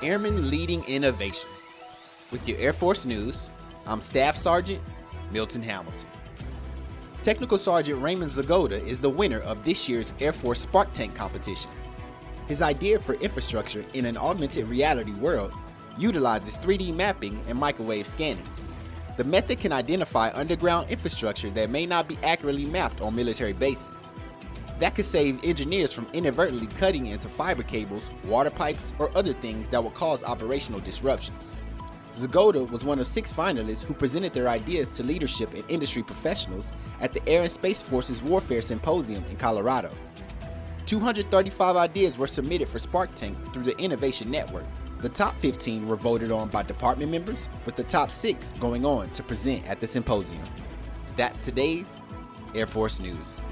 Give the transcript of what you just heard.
Airmen Leading Innovation. With your Air Force News, I'm Staff Sergeant Milton Hamilton. Technical Sergeant Raymond Zagoda is the winner of this year's Air Force Spark Tank competition. His idea for infrastructure in an augmented reality world utilizes 3D mapping and microwave scanning. The method can identify underground infrastructure that may not be accurately mapped on military bases. That could save engineers from inadvertently cutting into fiber cables, water pipes, or other things that would cause operational disruptions. Zagoda was one of six finalists who presented their ideas to leadership and industry professionals at the Air and Space Forces Warfare Symposium in Colorado. 235 ideas were submitted for Spark Tank through the Innovation Network. The top 15 were voted on by department members, with the top six going on to present at the symposium. That's today's Air Force News.